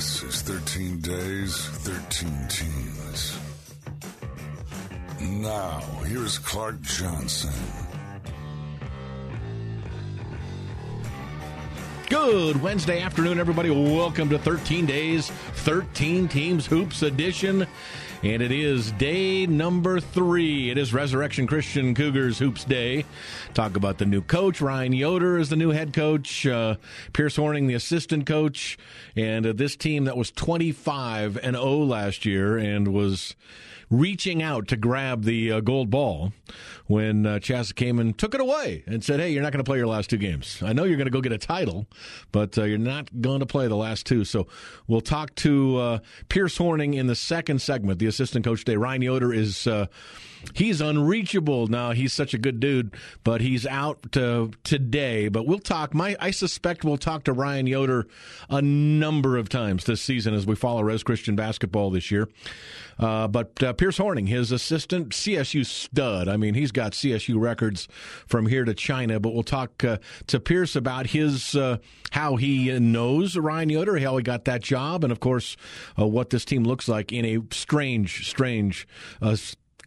This is 13 days, 13 teams. Now, here's Clark Johnson. Good Wednesday afternoon, everybody. Welcome to 13 Days, 13 Teams Hoops Edition. And it is day number three. It is Resurrection Christian Cougars Hoops Day. Talk about the new coach. Ryan Yoder is the new head coach. Uh, Pierce Hornung, the assistant coach. And uh, this team that was 25 and 0 last year and was reaching out to grab the uh, gold ball when uh, came and took it away and said, "Hey, you're not going to play your last two games. I know you're going to go get a title, but uh, you're not going to play the last two. So we'll talk to uh, Pierce Hornung in the second segment. The assistant coach today, Ryan Yoder, is uh, he's unreachable now. He's such a good dude, but he's out today. But we'll talk. My I suspect we'll talk to Ryan Yoder a number of times this season as we follow Res Christian basketball this year. Uh, but uh, Pierce Hornung, his assistant, CSU stud. I mean, he's got CSU records from here to China. But we'll talk uh, to Pierce about his uh, how he knows Ryan Yoder, how he got that job, and of course, uh, what this team looks like in a strange, strange uh,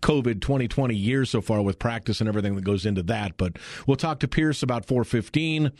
COVID 2020 year so far with practice and everything that goes into that. But we'll talk to Pierce about 415.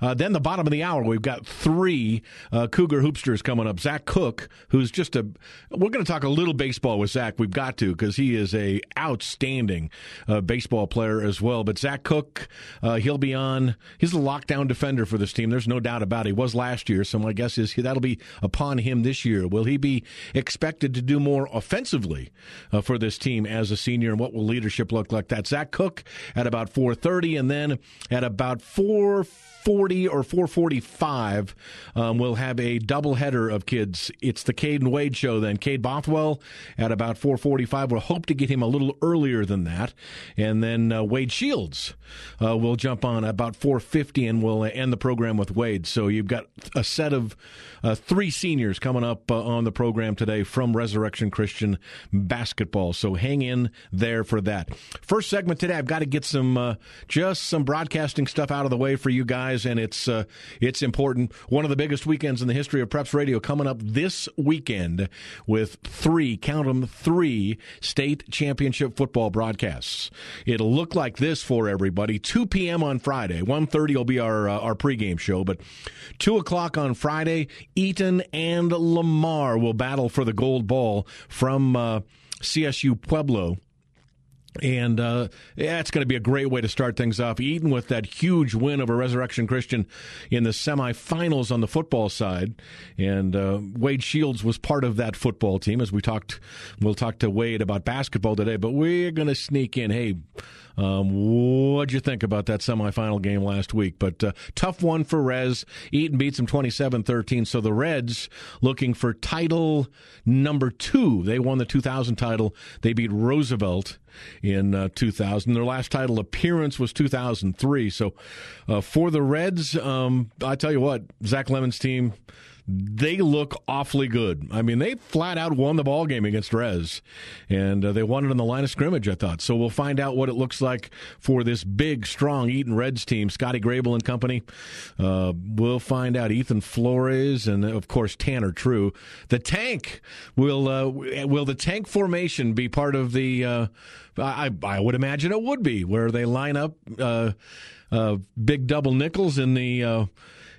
Uh, then the bottom of the hour, we've got three uh, Cougar hoopsters coming up. Zach Cook, who's just a. We're going to talk a little baseball with Zach. We've got to because he is a outstanding uh, baseball player as well. But Zach Cook, uh, he'll be on. He's a lockdown defender for this team. There's no doubt about it. He was last year, so my guess is that'll be upon him this year. Will he be expected to do more offensively uh, for this team as a senior, and what will leadership look like? That Zach Cook at about 4:30, and then at about 4. 440 or 445, um, we'll have a doubleheader of kids. It's the Cade and Wade show then. Cade Bothwell at about 445. We'll hope to get him a little earlier than that. And then uh, Wade Shields uh, will jump on about 450 and we'll end the program with Wade. So you've got a set of uh, three seniors coming up uh, on the program today from Resurrection Christian Basketball. So hang in there for that. First segment today, I've got to get some uh, just some broadcasting stuff out of the way for you guys, and it's uh, it's important. One of the biggest weekends in the history of Preps Radio coming up this weekend with three, count them, three state championship football broadcasts. It'll look like this for everybody. 2 p.m. on Friday. 1.30 will be our uh, our pregame show, but 2 o'clock on Friday, Eaton and Lamar will battle for the gold ball from uh, CSU Pueblo. And uh, yeah, it's going to be a great way to start things off. Eaton with that huge win over Resurrection Christian in the semifinals on the football side, and uh, Wade Shields was part of that football team. As we talked, we'll talk to Wade about basketball today, but we're going to sneak in. Hey, um, what'd you think about that semifinal game last week? But uh, tough one for Rez. Eaton beats them 27 13. So the Reds looking for title number two. They won the 2000 title. They beat Roosevelt in uh, 2000. Their last title appearance was 2003. So uh, for the Reds, um, I tell you what, Zach Lemon's team they look awfully good. I mean, they flat out won the ball game against Rez, and uh, they won it on the line of scrimmage. I thought so. We'll find out what it looks like for this big, strong Eaton Reds team. Scotty Grable and company. Uh, we'll find out. Ethan Flores and of course Tanner True. The tank will uh, will the tank formation be part of the? Uh, I I would imagine it would be where they line up uh, uh, big double nickels in the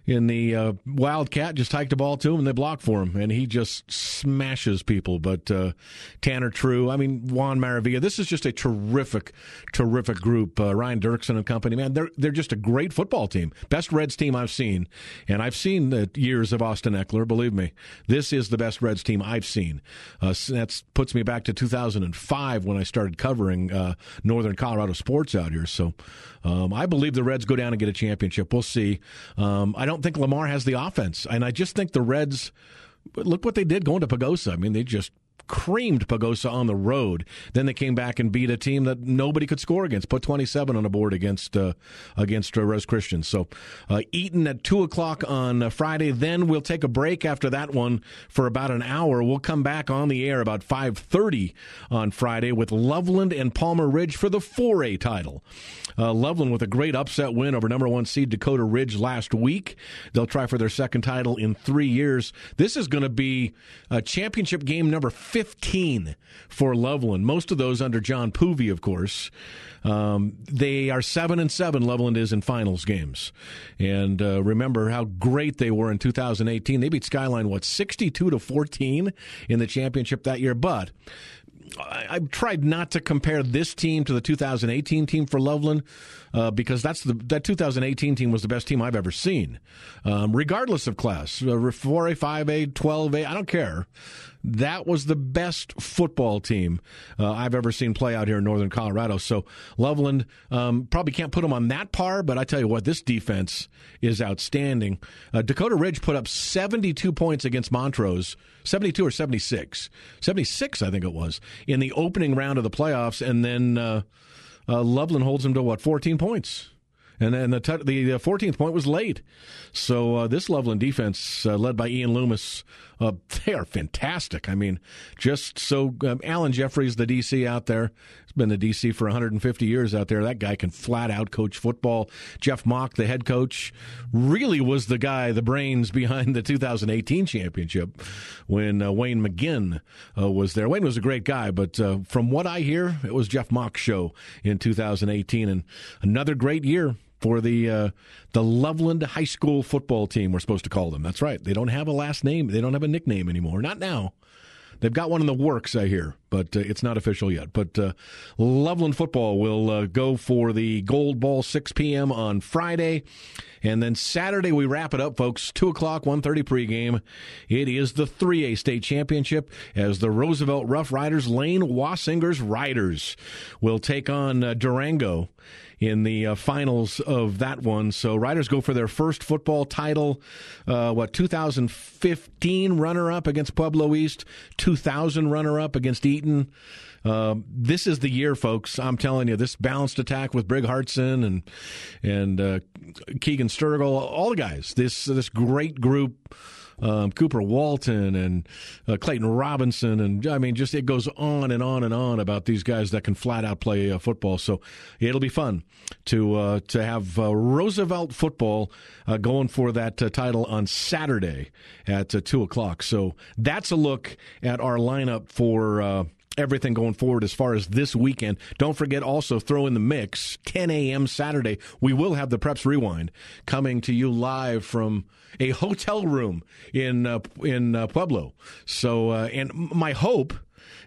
in the uh, Wildcat, just hiked the ball to him and they blocked for him, and he just smashes people. But uh, Tanner True, I mean Juan Maravilla, this is just a terrific, terrific group. Uh, Ryan Dirksen and company, man, they're they're just a great football team, best Reds team I've seen, and I've seen the years of Austin Ekeler. Believe me, this is the best Reds team I've seen. Uh, that puts me back to 2005 when I started covering uh, Northern Colorado sports out here. So um, I believe the Reds go down and get a championship. We'll see. Um, I don't think Lamar has the offense, and I just think the Reds. Look what they did going to Pagosa. I mean, they just creamed Pagosa on the road. Then they came back and beat a team that nobody could score against. Put 27 on the board against uh, against uh, Christian. So uh, Eaton at two o'clock on uh, Friday. Then we'll take a break after that one for about an hour. We'll come back on the air about 5:30 on Friday with Loveland and Palmer Ridge for the 4A title. Uh, Loveland with a great upset win over number one seed Dakota Ridge last week. They'll try for their second title in three years. This is going to be a championship game number 15 for Loveland. Most of those under John Poovey, of course. Um, they are seven and seven. Loveland is in finals games, and uh, remember how great they were in 2018. They beat Skyline what 62 to 14 in the championship that year, but I, have tried not to compare this team to the 2018 team for Loveland uh, because that's the that 2018 team was the best team I've ever seen, um, regardless of class, uh, 4A, 5A, 12A. I don't care. That was the best football team uh, I've ever seen play out here in Northern Colorado. So Loveland um, probably can't put them on that par, but I tell you what, this defense is outstanding. Uh, Dakota Ridge put up 72 points against Montrose, 72 or 76, 76 I think it was in the opening round of the playoffs, and then uh, uh Loveland holds them to what 14 points and then the the 14th point was late. So uh, this Loveland defense, uh, led by Ian Loomis, uh, they are fantastic. I mean, just so um, Alan Jeffries, the DC out there, has been the DC for 150 years out there. That guy can flat out coach football. Jeff Mock, the head coach, really was the guy, the brains behind the 2018 championship when uh, Wayne McGinn uh, was there. Wayne was a great guy, but uh, from what I hear, it was Jeff Mock's show in 2018, and another great year for the uh, the Loveland High School football team. We're supposed to call them. That's right. They don't have a last name. They don't have a nickname anymore. Not now. They've got one in the works, I hear, but uh, it's not official yet. But uh, Loveland football will uh, go for the Gold Ball 6 p.m. on Friday. And then Saturday, we wrap it up, folks. 2 o'clock, 1.30 pregame. It is the 3A state championship as the Roosevelt Rough Riders, Lane Wassinger's Riders, will take on uh, Durango in the uh, finals of that one. So Riders go for their first football title. Uh, what 2015 runner up against Pueblo East, 2000 runner up against Eaton. Uh, this is the year, folks. I'm telling you, this balanced attack with Brig Hartson and and uh, Keegan Sturgill, all the guys. This this great group um, Cooper Walton and uh, Clayton Robinson, and I mean, just it goes on and on and on about these guys that can flat out play uh, football. So it'll be fun to uh, to have uh, Roosevelt football uh, going for that uh, title on Saturday at two o'clock. So that's a look at our lineup for everything going forward as far as this weekend. Don't forget also throw in the mix 10 a.m. Saturday. We will have the Preps Rewind coming to you live from a hotel room in uh, in uh, Pueblo. So, uh, and my hope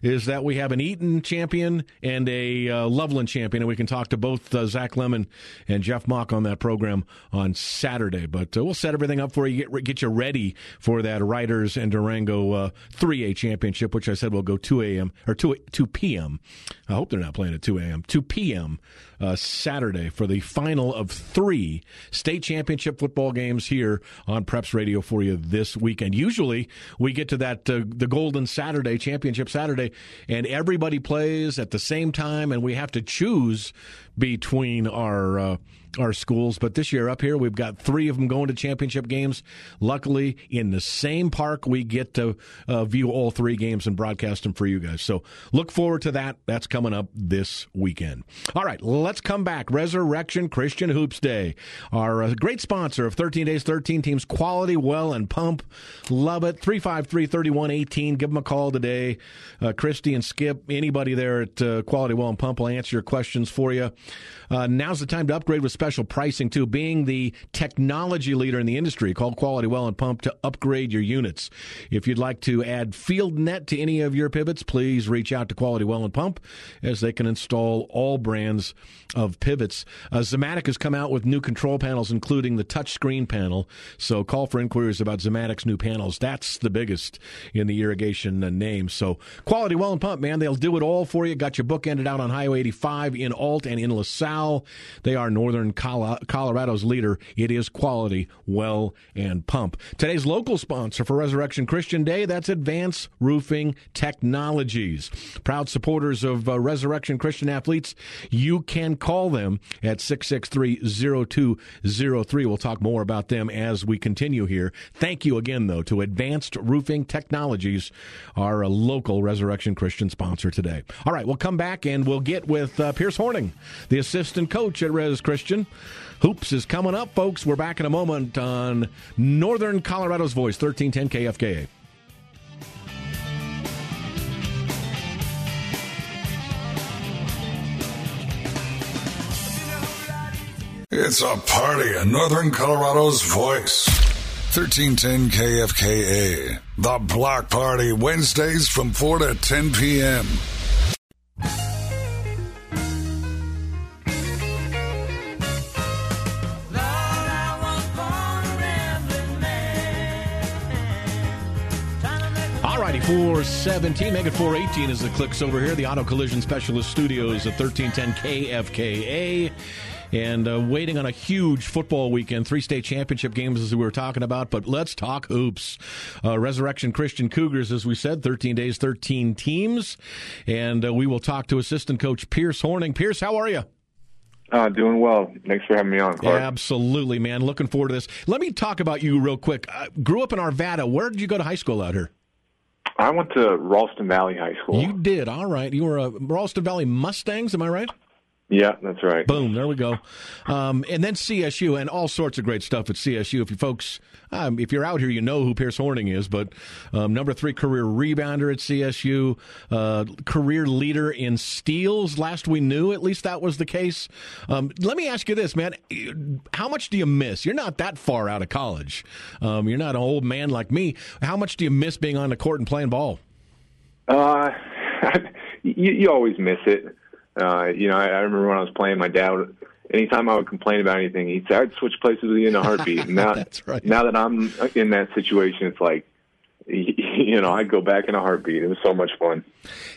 is that we have an Eaton champion and a uh, Loveland champion, and we can talk to both uh, Zach Lemon and Jeff Mock on that program on Saturday. But uh, we'll set everything up for you, get, get you ready for that Riders and Durango 3A uh, championship, which I said will go 2 a.m. or 2, 2 p.m. I hope they're not playing at 2 a.m. 2 p.m. Uh, Saturday for the final of three state championship football games here on Preps Radio for you this weekend. Usually we get to that uh, the Golden Saturday Championship Saturday, and everybody plays at the same time, and we have to choose between our uh, our schools. But this year up here, we've got three of them going to championship games. Luckily, in the same park, we get to uh, view all three games and broadcast them for you guys. So look forward to that. That's coming up this weekend. All right, let's come back. Resurrection Christian Hoops Day, our uh, great sponsor of 13 Days, 13 Teams, Quality Well and Pump. Love it. 353 3118. Give them a call today. Uh, Christy and Skip, anybody there at uh, Quality Well and Pump will answer your questions for you. Uh, now's the time to upgrade with special pricing too. Being the technology leader in the industry, call Quality Well and Pump to upgrade your units. If you'd like to add FieldNet to any of your pivots, please reach out to Quality Well and Pump as they can install all brands of pivots. Uh, Zimmatic has come out with new control panels, including the touchscreen panel. So call for inquiries about Zimmatic's new panels. That's the biggest in the irrigation uh, name. So Quality Well and Pump, man, they'll do it all for you. Got your book ended out on Highway 85 in Ault and in LaSalle. They are Northern Colorado's leader. It is quality, well, and pump. Today's local sponsor for Resurrection Christian Day, that's Advanced Roofing Technologies. Proud supporters of uh, Resurrection Christian athletes, you can call them at 663-0203. We'll talk more about them as we continue here. Thank you again, though, to Advanced Roofing Technologies, our uh, local Resurrection Christian sponsor today. All right, we'll come back and we'll get with uh, Pierce Hornung, the assistant coach at Res Christian. Hoops is coming up, folks. We're back in a moment on Northern Colorado's Voice, 1310 KFKA. It's a party in Northern Colorado's voice. 1310 KFKA. The Block Party, Wednesdays from 4 to 10 p.m. 417, make it 418 is the clicks over here. The Auto Collision Specialist Studios at 1310 KFKA and uh, waiting on a huge football weekend, three state championship games as we were talking about. But let's talk hoops. Uh, Resurrection Christian Cougars, as we said, 13 days, 13 teams, and uh, we will talk to assistant coach Pierce Hornung. Pierce, how are you? Uh, doing well. Thanks for having me on, Clark. Absolutely, man. Looking forward to this. Let me talk about you real quick. I grew up in Arvada. Where did you go to high school out here? I went to Ralston Valley High School. You did. All right. You were a Ralston Valley Mustangs, am I right? Yeah, that's right. Boom, there we go. Um, and then CSU and all sorts of great stuff at CSU. If you folks, um, if you're out here, you know who Pierce Hornung is. But um, number three career rebounder at CSU, uh, career leader in steals. Last we knew, at least that was the case. Um, let me ask you this, man: How much do you miss? You're not that far out of college. Um, you're not an old man like me. How much do you miss being on the court and playing ball? Uh, you, you always miss it. Uh, you know, I, I remember when I was playing, my dad would, anytime I would complain about anything, he'd say, I'd switch places with you in a heartbeat. And now, That's right. now that I'm in that situation, it's like, you know, I'd go back in a heartbeat. It was so much fun.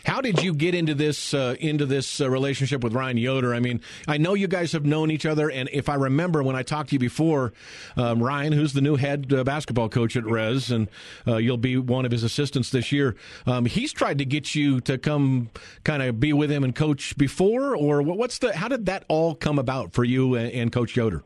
How did you get into this uh, into this uh, relationship with Ryan Yoder? I mean, I know you guys have known each other, and if I remember when I talked to you before, um, Ryan, who's the new head uh, basketball coach at Res, and uh, you'll be one of his assistants this year. Um, he's tried to get you to come, kind of be with him and coach before, or what's the? How did that all come about for you and, and Coach Yoder?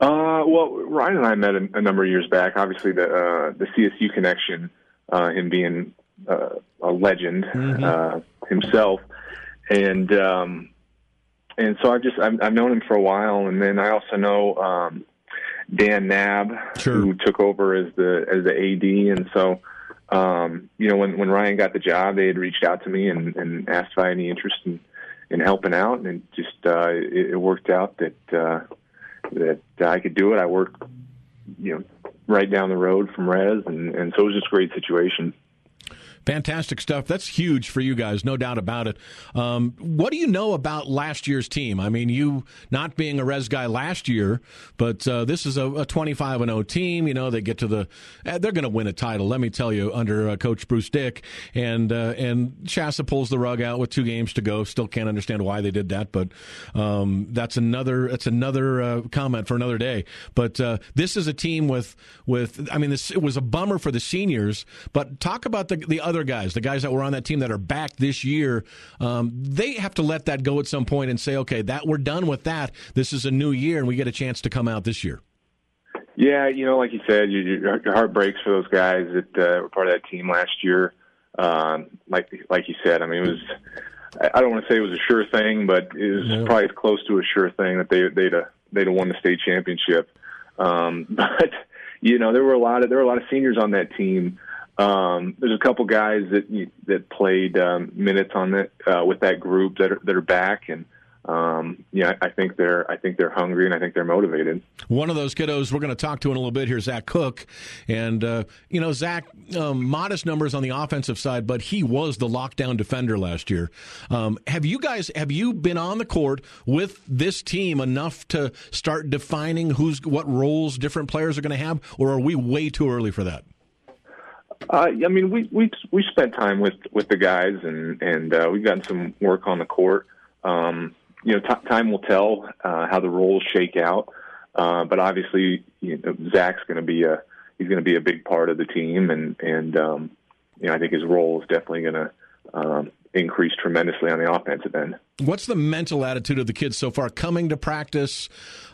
Uh, well, Ryan and I met a, a number of years back. Obviously, the uh, the CSU connection, uh, him being uh, a legend mm-hmm. uh, himself, and um, and so I've just I've, I've known him for a while, and then I also know um, Dan Nab, sure. who took over as the as the AD, and so um, you know when when Ryan got the job, they had reached out to me and, and asked if I had any interest in in helping out, and it just uh, it, it worked out that. Uh, that I could do it. I worked, you know, right down the road from Res, and, and so it was just a great situation. Fantastic stuff. That's huge for you guys, no doubt about it. Um, what do you know about last year's team? I mean, you not being a res guy last year, but uh, this is a, a 25 and 0 team. You know, they get to the, uh, they're going to win a title. Let me tell you, under uh, Coach Bruce Dick, and uh, and CHSAA pulls the rug out with two games to go. Still can't understand why they did that, but um, that's another that's another uh, comment for another day. But uh, this is a team with with. I mean, this it was a bummer for the seniors, but talk about the the other other guys, the guys that were on that team that are back this year, um, they have to let that go at some point and say, okay, that we're done with that. This is a new year, and we get a chance to come out this year. Yeah, you know, like you said, your, your heart breaks for those guys that uh, were part of that team last year. Um, like like you said, I mean, it was. I don't want to say it was a sure thing, but it was yeah. probably as close to a sure thing that they they'd have, they'd have won the state championship. Um, but you know, there were a lot of there were a lot of seniors on that team um, there's a couple guys that that played um, minutes on that uh, with that group that are that are back, and um, yeah, I think they're I think they're hungry and I think they're motivated. One of those kiddos we're going to talk to in a little bit here, Zach Cook, and uh, you know Zach, um, modest numbers on the offensive side, but he was the lockdown defender last year. Um, have you guys have you been on the court with this team enough to start defining who's what roles different players are going to have, or are we way too early for that? Uh, I mean, we we we spent time with with the guys, and and uh, we've gotten some work on the court. Um, you know, t- time will tell uh, how the roles shake out. Uh, but obviously, you know, Zach's going to be a he's going to be a big part of the team, and and um, you know, I think his role is definitely going to um, increase tremendously on the offensive end. What's the mental attitude of the kids so far coming to practice?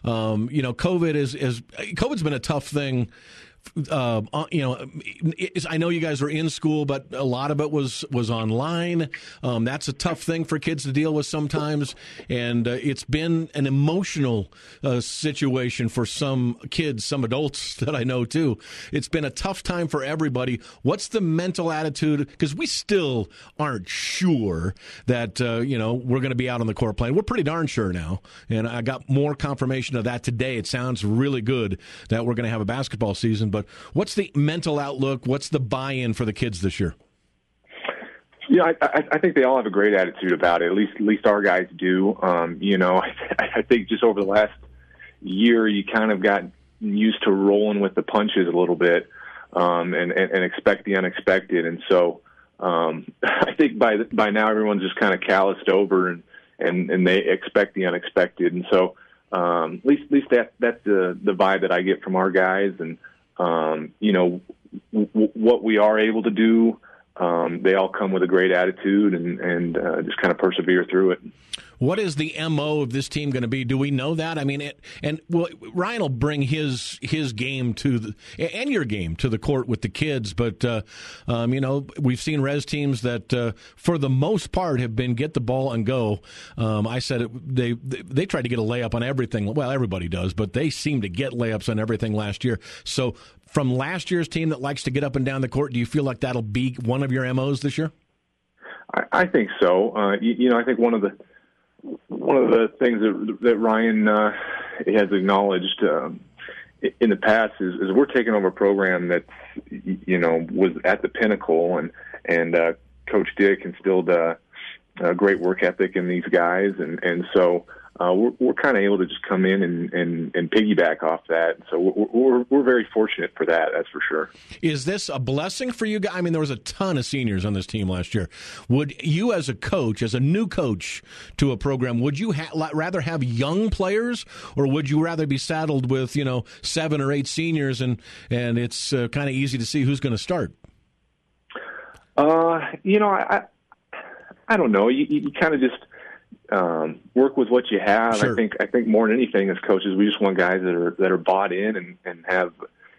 Um, you know, COVID is is COVID's been a tough thing uh, uh, you know, I know you guys were in school, but a lot of it was was online. Um, that's a tough thing for kids to deal with sometimes, and uh, it's been an emotional uh, situation for some kids, some adults that I know too. It's been a tough time for everybody. What's the mental attitude? Because we still aren't sure that uh, you know we're going to be out on the court playing. We're pretty darn sure now, and I got more confirmation of that today. It sounds really good that we're going to have a basketball season but what's the mental outlook? What's the buy-in for the kids this year? Yeah, I, I think they all have a great attitude about it. At least, at least our guys do. Um, you know, I, I think just over the last year, you kind of got used to rolling with the punches a little bit, um, and, and, and expect the unexpected. And so, um, I think by by now everyone's just kind of calloused over and and and they expect the unexpected. And so, um, at least at least that that's the the vibe that I get from our guys. And um, you know, w- what we are able to do, um, they all come with a great attitude and, and uh, just kind of persevere through it. What is the mo of this team going to be? Do we know that? I mean, it, and well, Ryan will bring his his game to the and your game to the court with the kids. But uh, um, you know, we've seen res teams that, uh, for the most part, have been get the ball and go. Um, I said it, they they tried to get a layup on everything. Well, everybody does, but they seem to get layups on everything last year. So, from last year's team that likes to get up and down the court, do you feel like that'll be one of your mo's this year? I, I think so. Uh, you, you know, I think one of the one of the things that that Ryan uh, has acknowledged um, in the past is, is we're taking over a program that you know was at the pinnacle, and and uh, Coach Dick instilled a, a great work ethic in these guys, and and so uh, we're, we're kind of able to just come in and, and, and piggyback off that. So we're, we're, we're very fortunate for that, that's for sure. Is this a blessing for you guys? I mean, there was a ton of seniors on this team last year. Would you, as a coach, as a new coach to a program, would you ha- rather have young players, or would you rather be saddled with you know seven or eight seniors and and it's uh, kind of easy to see who's going to start? Uh, you know, I I don't know. You, you kind of just um, work with what you have. Sure. I think I think more than anything as coaches, we just want guys that are that are bought in and, and have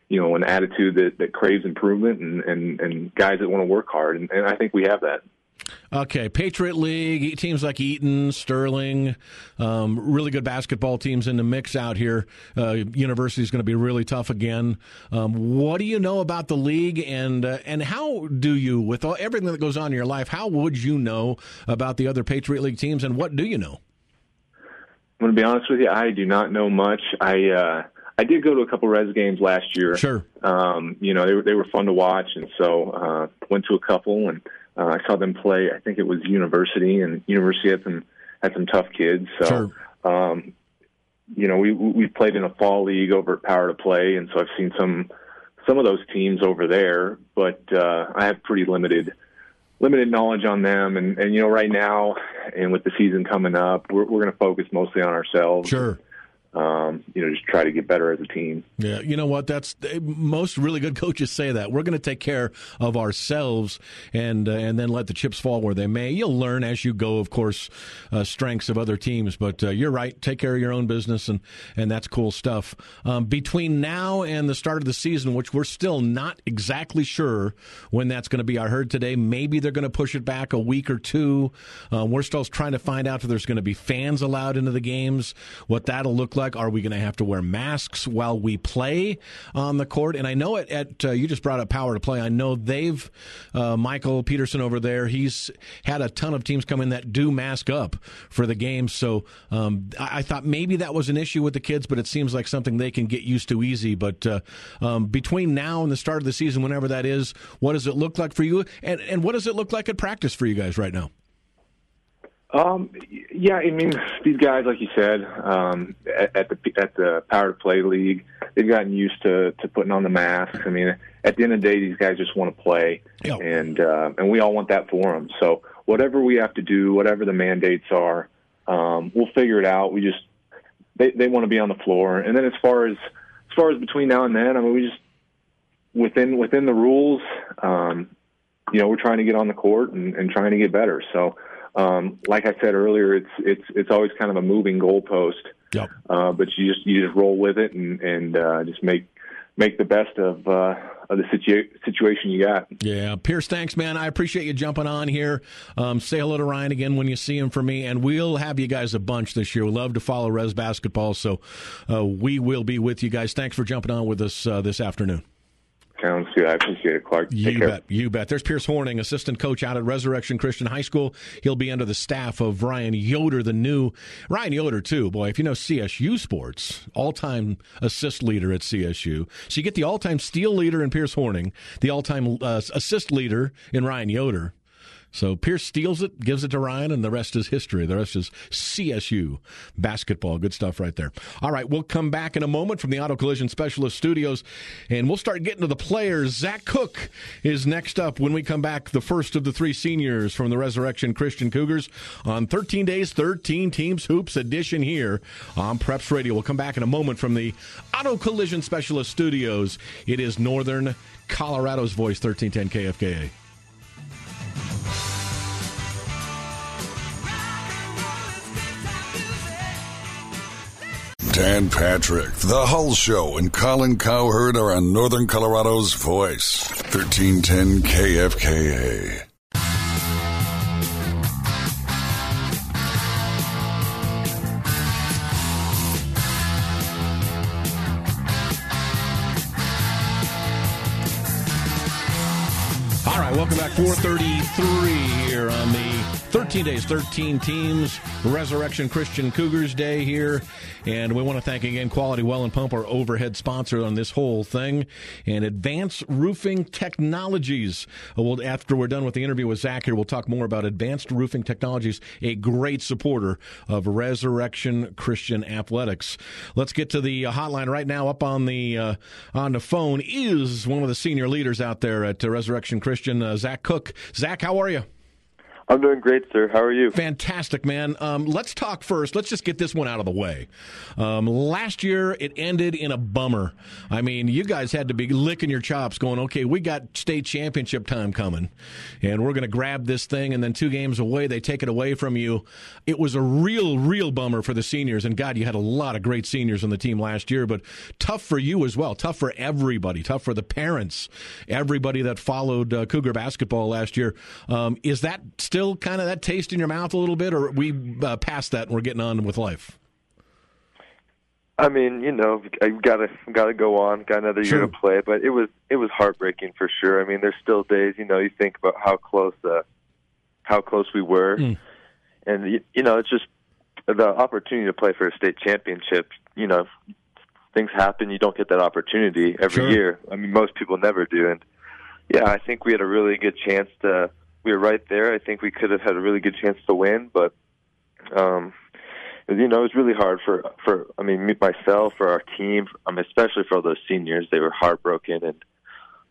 you know an attitude that, that craves improvement and, and, and guys that want to work hard. And, and I think we have that. Okay, Patriot League teams like Eaton, Sterling, um, really good basketball teams in the mix out here. Uh, University is going to be really tough again. Um, what do you know about the league, and uh, and how do you, with all, everything that goes on in your life, how would you know about the other Patriot League teams, and what do you know? I'm going to be honest with you. I do not know much. I uh, I did go to a couple res games last year. Sure. Um, you know they were they were fun to watch, and so uh, went to a couple and uh, I saw them play. I think it was University, and University had some had some tough kids. So, sure. um, you know, we we played in a fall league over at Power to Play, and so I've seen some some of those teams over there. But uh, I have pretty limited limited knowledge on them, and and you know, right now, and with the season coming up, we're we're going to focus mostly on ourselves. Sure um, you know, just try to get better as a team. Yeah, you know what? That's most really good coaches say that we're going to take care of ourselves and uh, and then let the chips fall where they may. You'll learn as you go, of course, uh, strengths of other teams. But uh, you're right. Take care of your own business, and and that's cool stuff. Um, between now and the start of the season, which we're still not exactly sure when that's going to be. I heard today maybe they're going to push it back a week or two. Um, we're still trying to find out if there's going to be fans allowed into the games, what that'll look like like? Are we going to have to wear masks while we play on the court? And I know at, at uh, you just brought up power to play. I know they've uh, Michael Peterson over there. He's had a ton of teams come in that do mask up for the games. So um, I, I, thought maybe that was an issue with the kids, but it seems like something they can get used to easy. But uh, um, between now and the start of the season, whenever that is, what does it look like for you? And and what does it look like at practice for you guys right now? Um, yeah, I mean, these guys, like you said, um, at, at the at the Power to Play League, they've gotten used to to putting on the mask. I mean, at the end of the day, these guys just want to play, and uh, and we all want that for them. So whatever we have to do, whatever the mandates are, Um, we'll figure it out. We just they they want to be on the floor, and then as far as as far as between now and then, I mean, we just within within the rules. Um, you know, we're trying to get on the court and, and trying to get better. So, um, like I said earlier, it's it's it's always kind of a moving goalpost. Yep. Uh, but you just you just roll with it and and uh, just make make the best of uh, of the situa- situation you got. Yeah, Pierce, thanks, man. I appreciate you jumping on here. Um, say hello to Ryan again when you see him for me, and we'll have you guys a bunch this year. We love to follow Res basketball, so uh, we will be with you guys. Thanks for jumping on with us uh, this afternoon. Sounds good. I appreciate it, Clark. Take You care. bet. You bet. There's Pierce Hornung, assistant coach out at Resurrection Christian High School. He'll be under the staff of Ryan Yoder, the new Ryan Yoder, too. Boy, if you know CSU sports, all time assist leader at CSU. So you get the all time steal leader in Pierce Hornung, the all time uh, assist leader in Ryan Yoder. So Pierce steals it, gives it to Ryan, and the rest is history. The rest is CSU basketball. Good stuff right there. All right, we'll come back in a moment from the Auto Collision Specialist Studios, and we'll start getting to the players. Zach Cook is next up when we come back, the first of the three seniors from the Resurrection Christian Cougars on 13 Days, 13 Teams Hoops edition here on Preps Radio. We'll come back in a moment from the Auto Collision Specialist Studios. It is Northern Colorado's Voice, 1310 KFKA. Dan Patrick, The Hull Show, and Colin Cowherd are on Northern Colorado's voice. 1310 KFKA. All right, welcome back. 433 here on the 13 days, 13 teams, Resurrection Christian Cougars Day here. And we want to thank again Quality Well and Pump, our overhead sponsor on this whole thing, and Advanced Roofing Technologies. Uh, Well, after we're done with the interview with Zach here, we'll talk more about Advanced Roofing Technologies, a great supporter of Resurrection Christian Athletics. Let's get to the uh, hotline right now. Up on the uh, on the phone is one of the senior leaders out there at uh, Resurrection Christian, uh, Zach Cook. Zach, how are you? I'm doing great, sir. How are you? Fantastic, man. Um, let's talk first. Let's just get this one out of the way. Um, last year, it ended in a bummer. I mean, you guys had to be licking your chops, going, "Okay, we got state championship time coming, and we're going to grab this thing." And then two games away, they take it away from you. It was a real, real bummer for the seniors. And God, you had a lot of great seniors on the team last year, but tough for you as well. Tough for everybody. Tough for the parents. Everybody that followed uh, Cougar basketball last year. Um, is that still kind of that taste in your mouth a little bit, or we uh, past that and we're getting on with life? I mean, you know, I gotta gotta go on. Got another Sure. year to play, but it was it was heartbreaking for sure. I mean, there's still days. You know, you think about how close uh, how close we were, Mm. and you, you know, it's just the opportunity to play for a state championship. You know, things happen. You don't get that opportunity every Sure. year. I mean, most people never do. And yeah, I think we had a really good chance to. We were right there. I think we could have had a really good chance to win, but um, you know, it was really hard for for I mean, me, myself, for our team, um, especially for all those seniors. They were heartbroken, and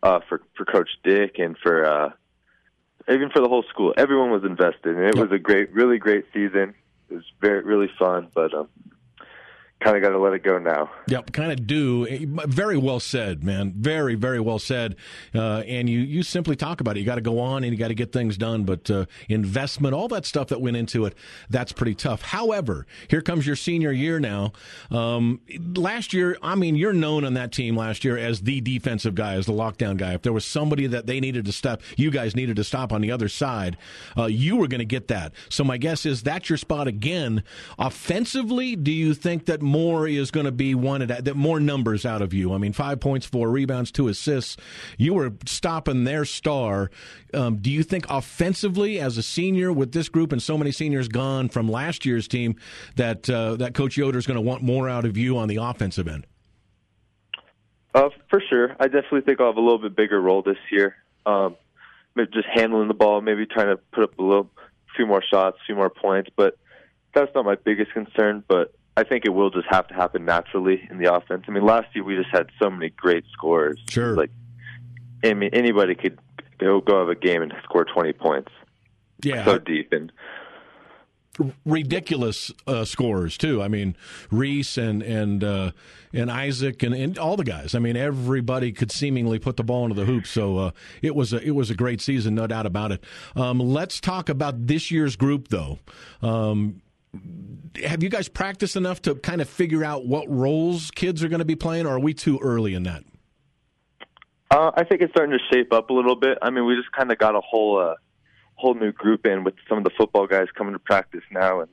uh, for for Coach Dick and for uh, even for the whole school. Everyone was invested, and it was a great, really great season. It was very really fun, but um, kind of got to let it go now. Yep, kind of do. Very well said, man. Very, very well said. Uh, and you, you simply talk about it. You got to go on and you got to get things done. But uh, investment, all that stuff that went into it, that's pretty tough. However, here comes your senior year now. Um, last year, I mean, you're known on that team last year as the defensive guy, as the lockdown guy. If there was somebody that they needed to stop, you guys needed to stop on the other side, uh, you were going to get that. So my guess is that's your spot again. Offensively, do you think that more is going to be wanted, that more numbers out of you? I mean, five points, four rebounds, two assists. You were stopping their star. Um, do you think offensively, as a senior with this group and so many seniors gone from last year's team, that uh, that Coach Yoder is going to want more out of you on the offensive end? Uh, for sure. I definitely think I'll have a little bit bigger role this year. Um, just handling the ball, maybe trying to put up a little, few more shots, few more points. But that's not my biggest concern. But I think it will just have to happen naturally in the offense. I mean, last year we just had so many great scores. Sure. Like, I mean, anybody could go go have a game and score twenty points. Yeah, So deep and ridiculous uh, scores too. I mean, Reese and and uh, and Isaac and, and all the guys. I mean, everybody could seemingly put the ball into the hoop. So uh, it was a it was a great season, no doubt about it. Um, let's talk about this year's group, though. Um, have you guys practiced enough to kind of figure out what roles kids are going to be playing, or are we too early in that? Uh, I think it's starting to shape up a little bit. I mean, we just kind of got a whole uh, whole new group in with some of the football guys coming to practice now, and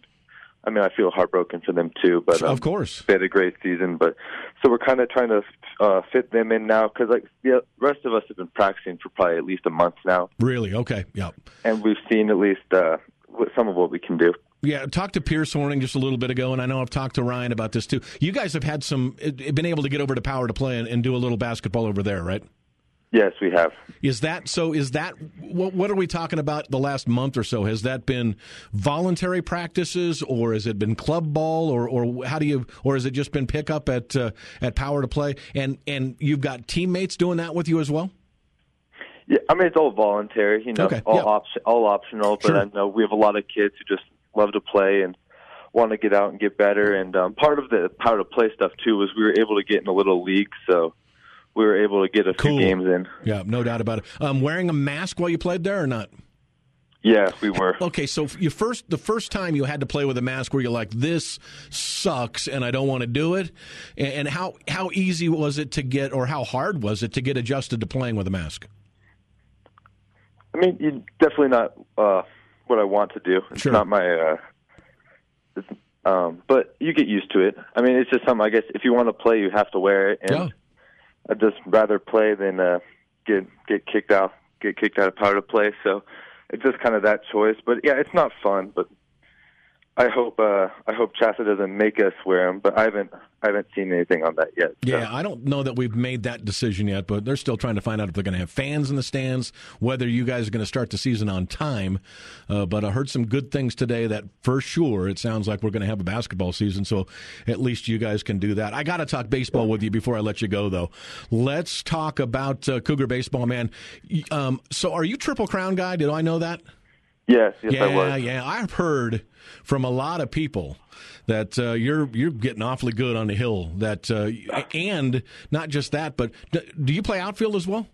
I mean, I feel heartbroken for them too. But um, of course, they had a great season. But so we're kind of trying to uh, fit them in now because like the rest of us have been practicing for probably at least a month now. Really? Okay. Yeah. And we've seen at least uh, some of what we can do. Yeah, talked to Pierce Hornung just a little bit ago, and I know I've talked to Ryan about this too. You guys have had some, been able to get over to Power to play and, and do a little basketball over there, right? Yes, we have. Is that so? Is that what, what are we talking about the last month or so? Has that been voluntary practices, or has it been club ball, or or how do you, or has it just been pickup at uh, at Power to Play? And and you've got teammates doing that with you as well. Yeah, I mean it's all voluntary, you know, Okay, all yeah. option, all optional. But Sure. I know we have a lot of kids who just love to play and want to get out and get better. And um, part of the power to play stuff too was we were able to get in a little league, so we were able to get a Cool. few games in. Yeah, no doubt about it. Um, wearing a mask while you played there or not? Yeah, we were. Okay, so you first the first time you had to play with a mask, where you're like, "This sucks," and I don't want to do it. And, and how how easy was it to get, or how hard was it to get adjusted to playing with a mask? I mean, you definitely not uh, what I want to do. It's Sure. not my. Uh, it's, um, but you get used to it. I mean, it's just something. I guess if you want to play, you have to wear it. And Yeah. I'd just rather play than uh, get get kicked out, get kicked out of power to play. So it's just kind of that choice. But yeah, it's not fun. But I hope uh, I hope CHSAA doesn't make us wear them. But I haven't I haven't seen anything on that yet. so. Yeah, I don't know that we've made that decision yet, but they're still trying to find out if they're going to have fans in the stands, whether you guys are going to start the season on time. Uh, but I heard some good things today that for sure it sounds like we're going to have a basketball season, so at least you guys can do that. I got to talk baseball with you before I let you go, though. Let's talk about uh, Cougar baseball, man. Um, so are you Triple Crown guy? Did I know that? Yes, yes, yeah, I was. yeah. I've heard from a lot of people that uh, you're you're getting awfully good on the hill. That uh, and not just that, but d- do you play outfield as well?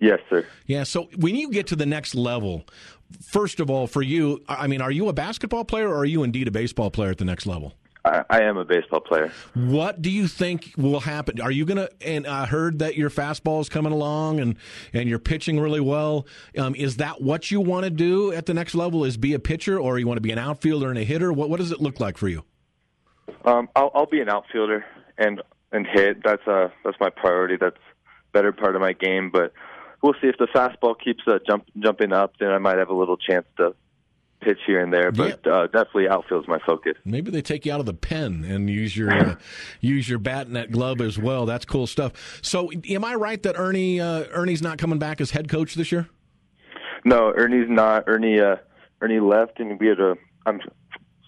Yes, sir. Yeah. So when you get to the next level, first of all, for you, I mean, are you a basketball player or are you indeed a baseball player at the next level? I, I am a baseball player. What do you think will happen? Are you gonna? And I heard that your fastball is coming along, and and you're pitching really well. Um, is that what you want to do at the next level? Is be a pitcher, or you want to be an outfielder and a hitter? What what does it look like for you? Um, I'll, I'll be an outfielder and and hit. That's uh that's my priority. That's better part of my game. But we'll see if the fastball keeps uh, jump jumping up. Then I might have a little chance to pitch here and there. But uh, definitely outfield's my focus. Maybe they take you out of the pen and use your uh, use your bat in that glove as well. That's cool stuff. So, am I right that Ernie uh, Ernie's not coming back as head coach this year? No, Ernie's not. Ernie uh, Ernie left, and we had a. I'm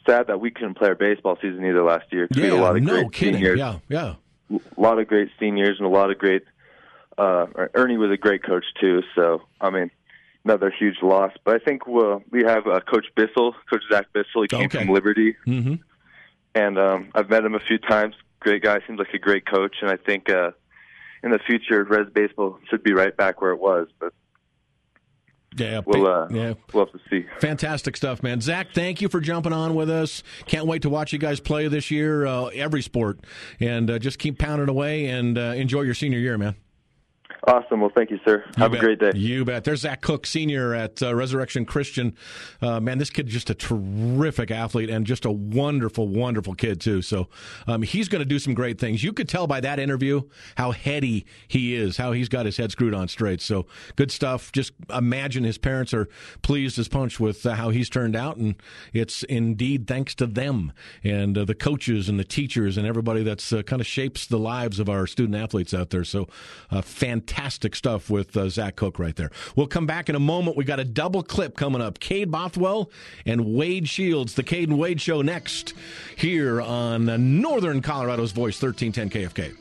sad that we couldn't play our baseball season either last year. 'cause we had a lot of no great kidding. seniors. Yeah, yeah. a lot of great seniors and a lot of great. Uh, Ernie was a great coach too, so I mean, another huge loss. But I think we'll, we have uh, Coach Bissell, Coach Zach Bissell. He came Okay. from Liberty, hmm and um, I've met him a few times. Great guy, seems like a great coach, and I think uh, in the future, Res baseball should be right back where it was. But Yeah, we'll uh, yeah. we'll have to see. Fantastic stuff, man. Zach, thank you for jumping on with us. Can't wait to watch you guys play this year, uh, every sport, and uh, just keep pounding away and uh, enjoy your senior year, man. Awesome. Well, thank you, sir. You have bet. a great day. You bet. There's Zach Cook, senior at uh, Resurrection Christian. Uh, man, this kid is just a terrific athlete and just a wonderful, wonderful kid too. So um, he's going to do some great things. You could tell by that interview how heady he is, how he's got his head screwed on straight. So good stuff. Just imagine his parents are pleased as punch with uh, how he's turned out, and it's indeed thanks to them and uh, the coaches and the teachers and everybody that's uh, kind of shapes the lives of our student athletes out there. So uh, fantastic stuff with uh, Zach Cook right there. We'll come back in a moment. We got a double clip coming up. Cade Bothwell and Wade Shields, the Cade and Wade Show next here on Northern Colorado's Voice, 1310 KFK.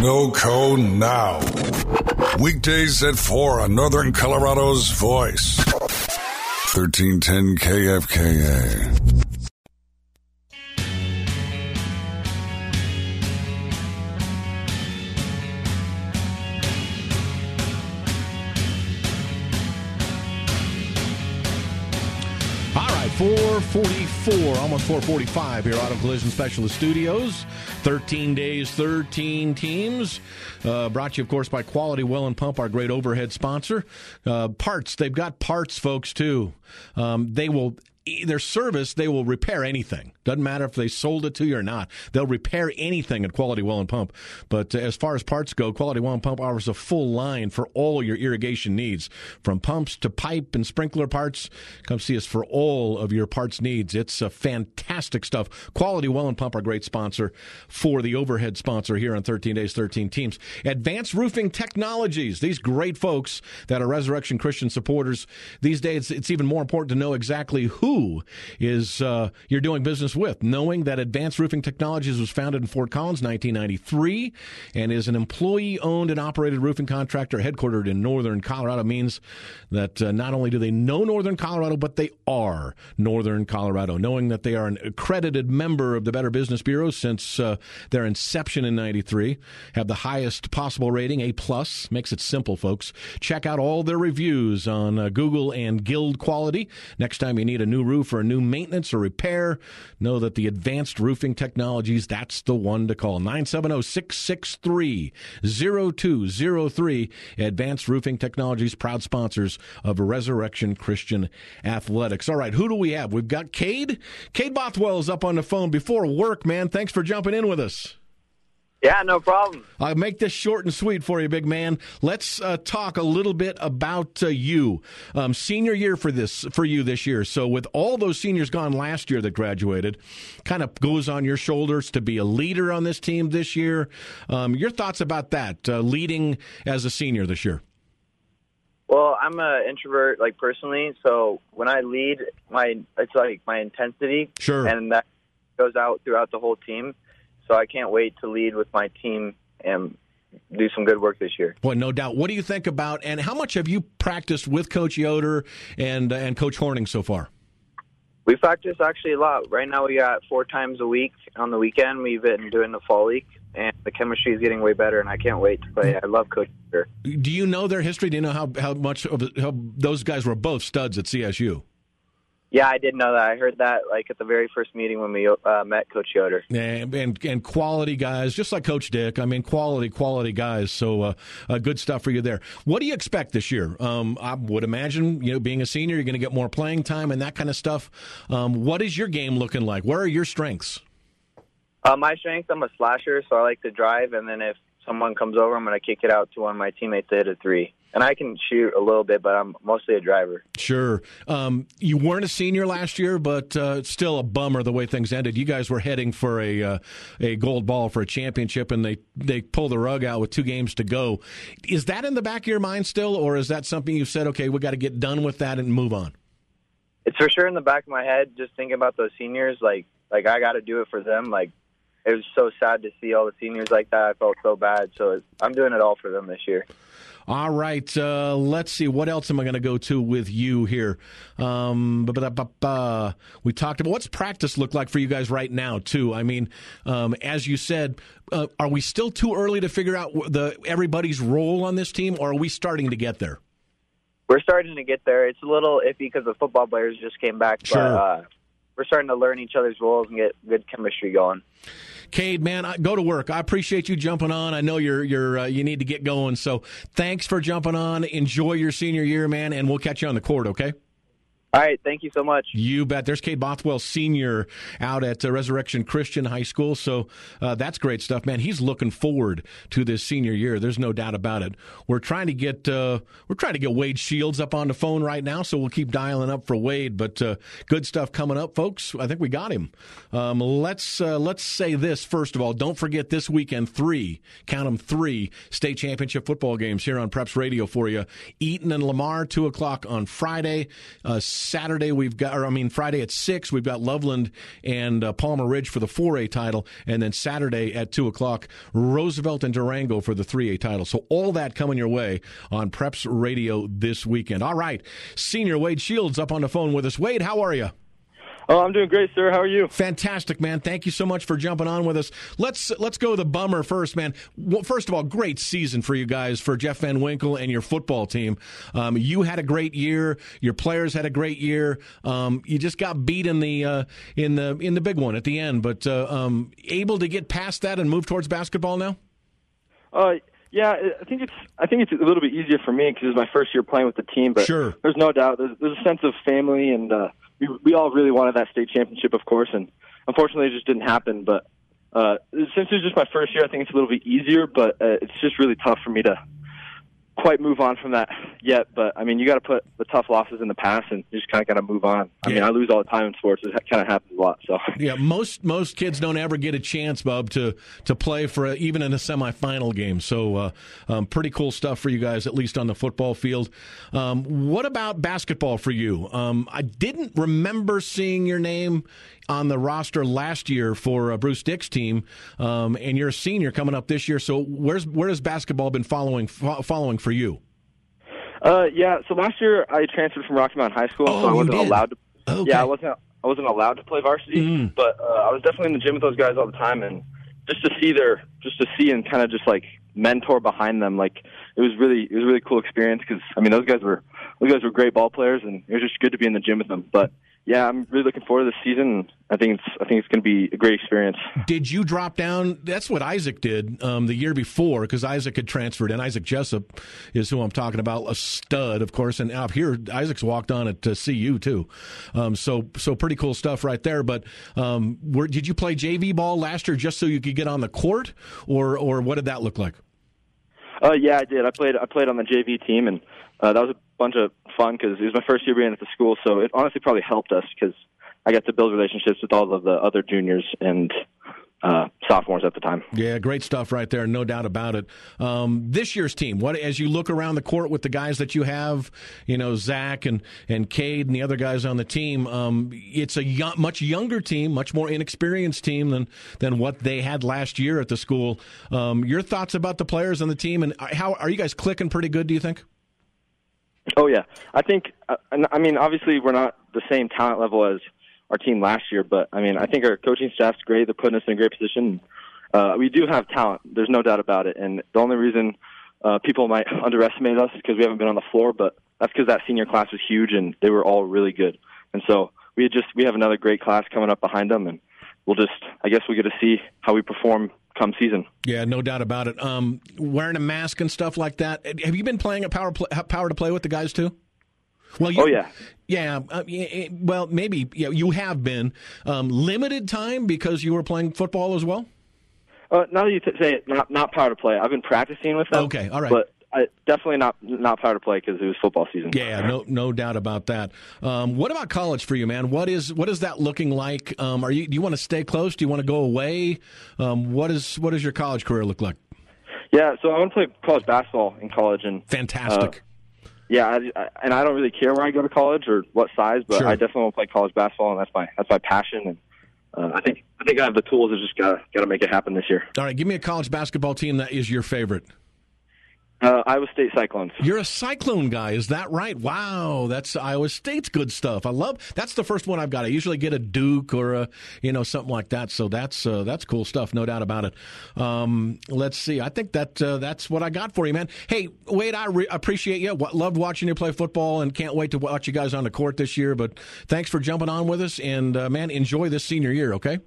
No Code now. Weekdays at 4 on Northern Colorado's Voice. 1310 KFKA. All right, 444, almost 445 here, Auto Collision Specialist Studios. 13 days, 13 teams. Uh, brought to you, of course, by Quality Well and Pump, our great overhead sponsor. Uh, parts, they've got parts, folks, too. Um, they will their service, they will repair anything. Doesn't matter if they sold it to you or not. They'll repair anything at Quality Well and Pump. But uh, as far as parts go, Quality Well and Pump offers a full line for all your irrigation needs, from pumps to pipe and sprinkler parts. Come see us for all of your parts needs. It's uh, fantastic stuff. Quality Well and Pump, our great sponsor for the overhead sponsor here on 13 Days, 13 Teams. Advanced Roofing Technologies. These great folks that are Resurrection Christian supporters. These days, it's even more important to know exactly who is uh, you're doing business with, knowing that Advanced Roofing Technologies was founded in Fort Collins, 1993, and is an employee-owned and operated roofing contractor headquartered in Northern Colorado. Means that uh, not only do they know Northern Colorado, but they are Northern Colorado. Knowing that they are an accredited member of the Better Business Bureau since uh, their inception in '93, have the highest possible rating, A plus. Makes it simple, folks. Check out all their reviews on uh, Google and Guild Quality. Next time you need a new roof or a new maintenance or repair, know that the advanced roofing technologies, that's the one to call. 970 663 0203. Advanced Roofing Technologies, proud sponsors of Resurrection Christian Athletics. All right, who do we have? We've got Cade. Cade Bothwell is up on the phone before work, man. Thanks for jumping in with us. Yeah, no problem. I'll make this short and sweet for you, big man. Let's uh, talk a little bit about uh, you. Um, senior year for this for you this year. So, with all those seniors gone last year that graduated, kind of goes on your shoulders to be a leader on this team this year. Um, your thoughts about that, uh, leading as a senior this year? Well, I'm an introvert, like personally. So when I lead, my it's like my intensity, Sure. and that goes out throughout the whole team. So I can't wait to lead with my team and do some good work this year. Well, no doubt. What do you think about, and how much have you practiced with Coach Yoder and and Coach Hornung so far? We practice actually a lot. Right now, we got four times a week. On the weekend, we've been doing the fall league, and the chemistry is getting way better. And I can't wait to play. I love Coach Yoder. Do you know their history? Do you know how how much of how those guys were both studs at CSU? Yeah, I did know that. I heard that like at the very first meeting when we uh, met Coach Yoder. And, and and quality guys, just like Coach Dick. I mean, quality, quality guys. So uh, uh, good stuff for you there. What do you expect this year? Um, I would imagine, you know, being a senior, you're going to get more playing time and that kind of stuff. Um, what is your game looking like? Where are your strengths? Uh, my strength, I'm a slasher, so I like to drive, and then if someone comes over, I'm going to kick it out to one of my teammates to hit a three. And I can shoot a little bit, but I'm mostly a driver. Sure. Um, you weren't a senior last year, but uh, it's still a bummer the way things ended. You guys were heading for a uh, a gold ball for a championship, and they they pulled the rug out with two games to go. Is that in the back of your mind still, or is that something you've said? Okay, we got to get done with that and move on. It's for sure in the back of my head, just thinking about those seniors. Like, like I got to do it for them. Like, it was so sad to see all the seniors like that. I felt so bad. So I'm doing it all for them this year. All right, uh, let's see. What else am I going to go to with you here? Um, we talked about what's practice look like for you guys right now, too. I mean, um, as you said, uh, are we still too early to figure out the everybody's role on this team, or are we starting to get there? We're starting to get there. It's a little iffy because the football players just came back, Sure. but uh, we're starting to learn each other's roles and get good chemistry going. Cade, man, I, go to work. I appreciate you jumping on. I know you're you're uh, you need to get going, so thanks for jumping on. Enjoy your senior year, man, and we'll catch you on the court. Okay. All right, thank you so much. You bet. There's Cade Bothwell Sr. out at uh, Resurrection Christian High School. So uh, that's great stuff, man. He's looking forward to this senior year. There's no doubt about it. We're trying to get uh, we're trying to get Wade Shields up on the phone right now, so we'll keep dialing up for Wade. But uh, good stuff coming up, folks. I think we got him. Um, let's uh, let's say this first of all. Don't forget this weekend three, count them three state championship football games here on Preps Radio for you. Eaton and Lamar two o'clock on Friday. Saturday we've got, or I mean Friday at six we've got Loveland and uh, Palmer Ridge for the 4A title, and then Saturday at two o'clock Roosevelt and Durango for the 3A title. So all that coming your way on Preps Radio this weekend. All right, Senior Wade Shields up on the phone with us. Wade, how are you? Oh, I'm doing great, sir. How are you? Fantastic, man. Thank you so much for jumping on with us. Let's let's go the bummer first, man. Well, first of all, great season for you guys, for Jeff Van Winkle and your football team. Um, you had a great year. Your players had a great year. Um, you just got beat in the uh, in the in the big one at the end, but uh, um, able to get past that and move towards basketball now. Uh, yeah, I think it's I think it's a little bit easier for me because it's my first year playing with the team. But sure. there's no doubt there's, there's a sense of family and. Uh, we we all really wanted that state championship, of course, and unfortunately, it just didn't happen. But uh, since it was just my first year, I think it's a little bit easier. But uh, it's just really tough for me to quite move on from that yet. But I mean, you got to put the tough losses in the past, and you just kind of got to move on. I Yeah. mean, I lose all the time in sports. It kind of happens a lot. So Yeah, most most kids don't ever get a chance, Bub, to to play for a, even in a semifinal game. So, uh, um, pretty cool stuff for you guys, at least on the football field. Um, what about basketball for you? Um, I didn't remember seeing your name on the roster last year for uh, Bruce Dick's team, um, and you're a senior coming up this year. So, where's where has basketball been following fo- following for you? Uh, yeah. So last year I transferred from Rocky Mountain High School, Oh, so I wasn't did? allowed to. Okay. Yeah, I wasn't. I wasn't allowed to play varsity, Mm. but uh, I was definitely in the gym with those guys all the time, and just to see their, just to see and kind of just like mentor behind them, like it was really, it was a really cool experience because I mean those guys were, those guys were great ball players, and it was just good to be in the gym with them. But yeah, I'm really looking forward to this season. I think it's, I think it's going to be a great experience. Did you drop down? That's what Isaac did um, the year before because Isaac had transferred, and Isaac Jessup is who I'm talking about, a stud, of course. And out here, Isaac's walked on at uh, CU too, um, so so pretty cool stuff right there. But um, where, did you play JV ball last year just so you could get on the court, or or what did that look like? Uh, yeah, I did. I played. I played on the JV team, and uh, that was a bunch of fun because it was my first year being at the school. So it honestly probably helped us because I got to build relationships with all of the other juniors and uh, sophomores at the time. Yeah, great stuff right there, no doubt about it. Um, this year's team, what as you look around the court with the guys that you have, you know Zach and and Cade and the other guys on the team, um, it's a much younger team, much more inexperienced team than than what they had last year at the school. Um, your thoughts about the players on the team, and how are you guys clicking pretty good? Do you think? Oh yeah, I think. Uh, I mean, obviously, we're not the same talent level as our team last year, but I mean, I think our coaching staff's great. They're putting us in a great position. Uh, we do have talent. There's no doubt about it. And the only reason uh, people might underestimate us is because we haven't been on the floor. But that's because that senior class was huge and they were all really good. And so we just we have another great class coming up behind them, and we'll just I guess we get to see how we perform come season. Yeah, no doubt about it. Um, wearing a mask and stuff like that. Have you been playing a power play, power to play with the guys too? Well, you, Oh, yeah. yeah. Uh, well, maybe yeah, you have been um, limited time because you were playing football as well. Uh, now that you say it, not not power to play. I've been practicing with them. Okay, all right. But I, definitely not not power to play because it was football season. Yeah, no, no doubt about that. Um, what about college for you, man? What is what is that looking like? Um, are you do you want to stay close? Do you want to go away? Um, what is what does your college career look like? Yeah, so I want to play college basketball in college, and Fantastic. yeah, I, I, and I don't really care where I go to college or what size, but Sure. I definitely want to play college basketball, and that's my that's my passion, and uh, I think I think I have the tools. I just gotta gotta make it happen this year. all right, give me a college basketball team that is your favorite. Uh, Iowa State Cyclones. You're a Cyclone guy, is that right? Wow, that's Iowa State's good stuff. I love that's the first one I've got. I usually get a Duke or a you know something like that. So that's uh, that's cool stuff, no doubt about it. Um, let's see. I think that uh, that's what I got for you, man. Hey, Wade, I re- appreciate you. Wa- Loved watching you play football, and can't wait to watch you guys on the court this year. But thanks for jumping on with us, and uh, man, enjoy this senior year. Okay.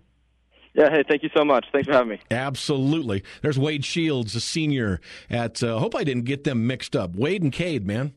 Yeah, hey, thank you so much. Thanks for having me. Absolutely. There's Wade Shields, a senior at. Uh, hope I didn't get them mixed up. Wade and Cade, man.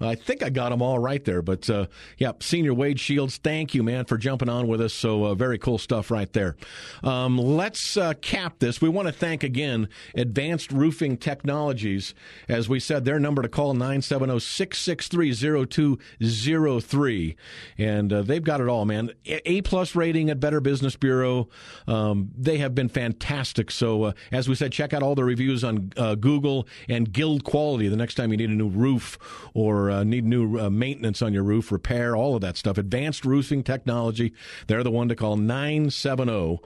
I think I got them all right there, but uh, yeah, senior Wade Shields, thank you, man, for jumping on with us. So uh, very cool stuff right there. Um, let's uh, cap this. We want to thank again Advanced Roofing Technologies. As we said, their number to call 970-663-0203. and uh, they've got it all, man. A plus rating at Better Business Bureau. Um, they have been fantastic. So uh, as we said, check out all the reviews on uh, Google and Guild Quality the next time you need a new roof or uh, need new uh, maintenance on your roof, repair, all of that stuff, Advanced Roofing Technology, they're the one to call 970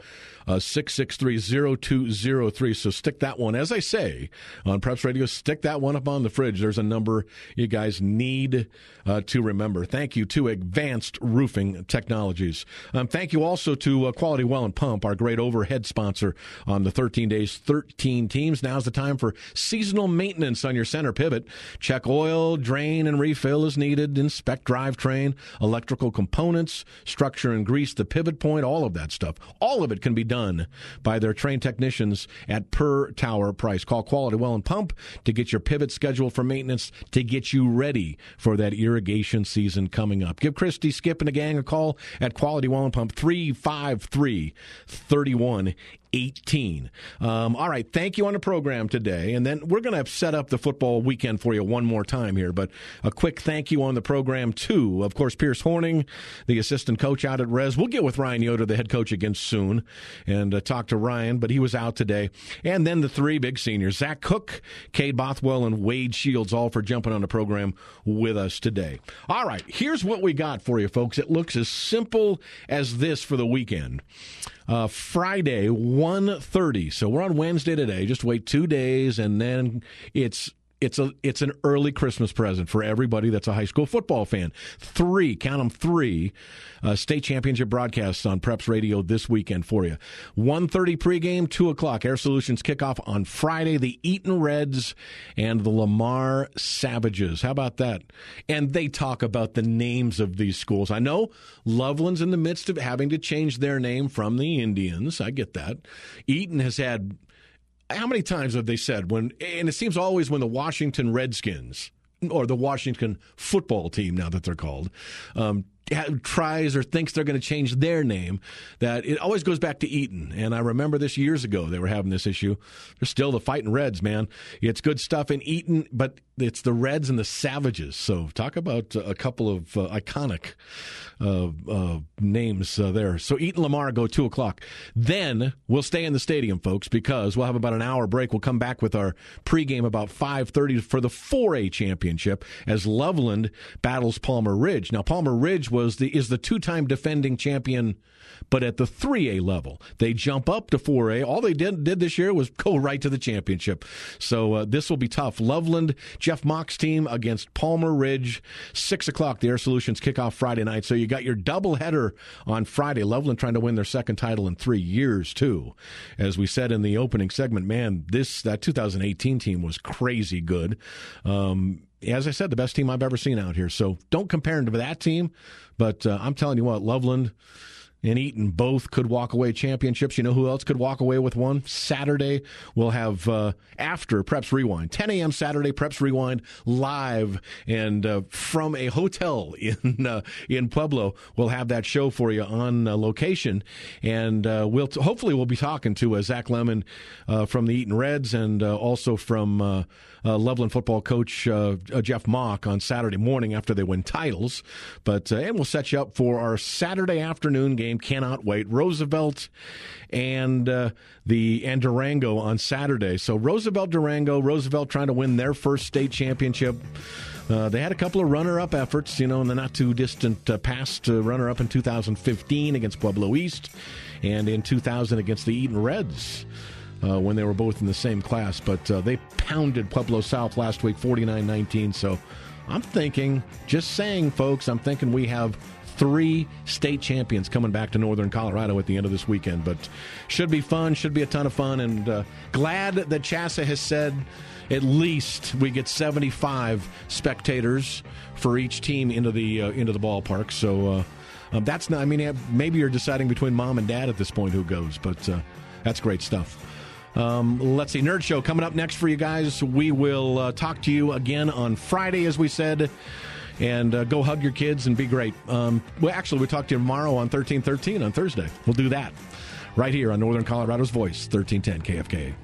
uh, 663 So stick that one, as I say on Preps Radio, stick that one up on the fridge. There's a number you guys need uh, to remember. Thank you to Advanced Roofing Technologies. Um, thank you also to uh, Quality Well and Pump, our great overhead sponsor on the 13 days, 13 teams. Now's the time for seasonal maintenance on your center pivot. Check oil, drain, and refill as needed. Inspect drivetrain, electrical components, structure and grease the pivot point, all of that stuff. All of it can be done by their trained technicians at per tower price. Call Quality Well and Pump to get your pivot scheduled for maintenance to get you ready for that irrigation season coming up. Give Christy, Skip, and the gang a call at Quality Well and Pump 353 31 18. Um, all right, thank you on the program today. And then we're going to set up the football weekend for you one more time here. But a quick thank you on the program, too. Of course, Pierce Hornung, the assistant coach out at Rez. We'll get with Ryan Yoder, the head coach, again soon and uh, talk to Ryan, but he was out today. And then the three big seniors Zach Cook, Cade Bothwell, and Wade Shields, all for jumping on the program with us today. All right, here's what we got for you, folks. It looks as simple as this for the weekend uh, Friday, 1.30. So we're on Wednesday today. Just wait two days, and then it's it's a it's an early Christmas present for everybody that's a high school football fan. Three, count them three, uh, state championship broadcasts on Preps Radio this weekend for you. 1.30 pregame, two o'clock. Air Solutions kickoff on Friday. The Eaton Reds and the Lamar Savages. How about that? And they talk about the names of these schools. I know Loveland's in the midst of having to change their name from the Indians. I get that. Eaton has had how many times have they said when and it seems always when the Washington Redskins or the Washington football team now that they're called um, tries or thinks they're going to change their name, that it always goes back to Eaton. And I remember this years ago, they were having this issue. They're still the fighting Reds, man. It's good stuff in Eaton, but it's the Reds and the Savages. So talk about a couple of uh, iconic uh, uh, names uh, there. So Eaton Lamar go two o'clock. Then we'll stay in the stadium, folks, because we'll have about an hour break. We'll come back with our pregame about five thirty for the 4A championship as Loveland battles Palmer Ridge. Now Palmer Ridge was the is the two time defending champion but at the 3A level, they jump up to 4A. All they did, did this year was go right to the championship. So uh, this will be tough. Loveland, Jeff Mock's team against Palmer Ridge, 6 o'clock. The Air Solutions kickoff Friday night. So you got your double header on Friday. Loveland trying to win their second title in three years, too. As we said in the opening segment, man, this that 2018 team was crazy good. Um, as I said, the best team I've ever seen out here. So don't compare them to that team. But uh, I'm telling you what, Loveland and Eaton both could walk away championships. You know who else could walk away with one? Saturday, we'll have uh, after Preps Rewind, 10 a.m. Saturday, Preps Rewind live and uh, from a hotel in uh, in Pueblo. We'll have that show for you on uh, location, and uh, we'll t- hopefully we'll be talking to uh, Zach Lemon from the Eaton Reds and also from Loveland football coach Jeff Mock on Saturday morning after they win titles. But and we'll set you up for our Saturday afternoon game game. Cannot wait. Roosevelt and uh, the and Durango on Saturday. So Roosevelt Durango, Roosevelt trying to win their first state championship. Uh, they had a couple of runner-up efforts, you know, in the not too distant uh, past. Uh, runner-up in 2015 against Pueblo East, and in 2000 against the Eaton Reds. Uh, when they were both in the same class. But uh, they pounded Pueblo South last week 49 19. So I'm thinking, just saying, folks, I'm thinking we have three state champions coming back to Northern Colorado at the end of this weekend. But should be fun, should be a ton of fun, and uh, glad that CHSAA has said at least we get 75 spectators for each team into the uh, into the ballpark. So uh, um, that's not. I mean, maybe you're deciding between mom and dad at this point who goes, but uh, that's great stuff. Um, let's see, Nerd Show coming up next for you guys. We will uh, talk to you again on Friday, as we said and uh, go hug your kids and be great. Um, well, actually, we talk to you tomorrow on 1313 on Thursday. We'll do that right here on Northern Colorado's Voice, 1310 KFK.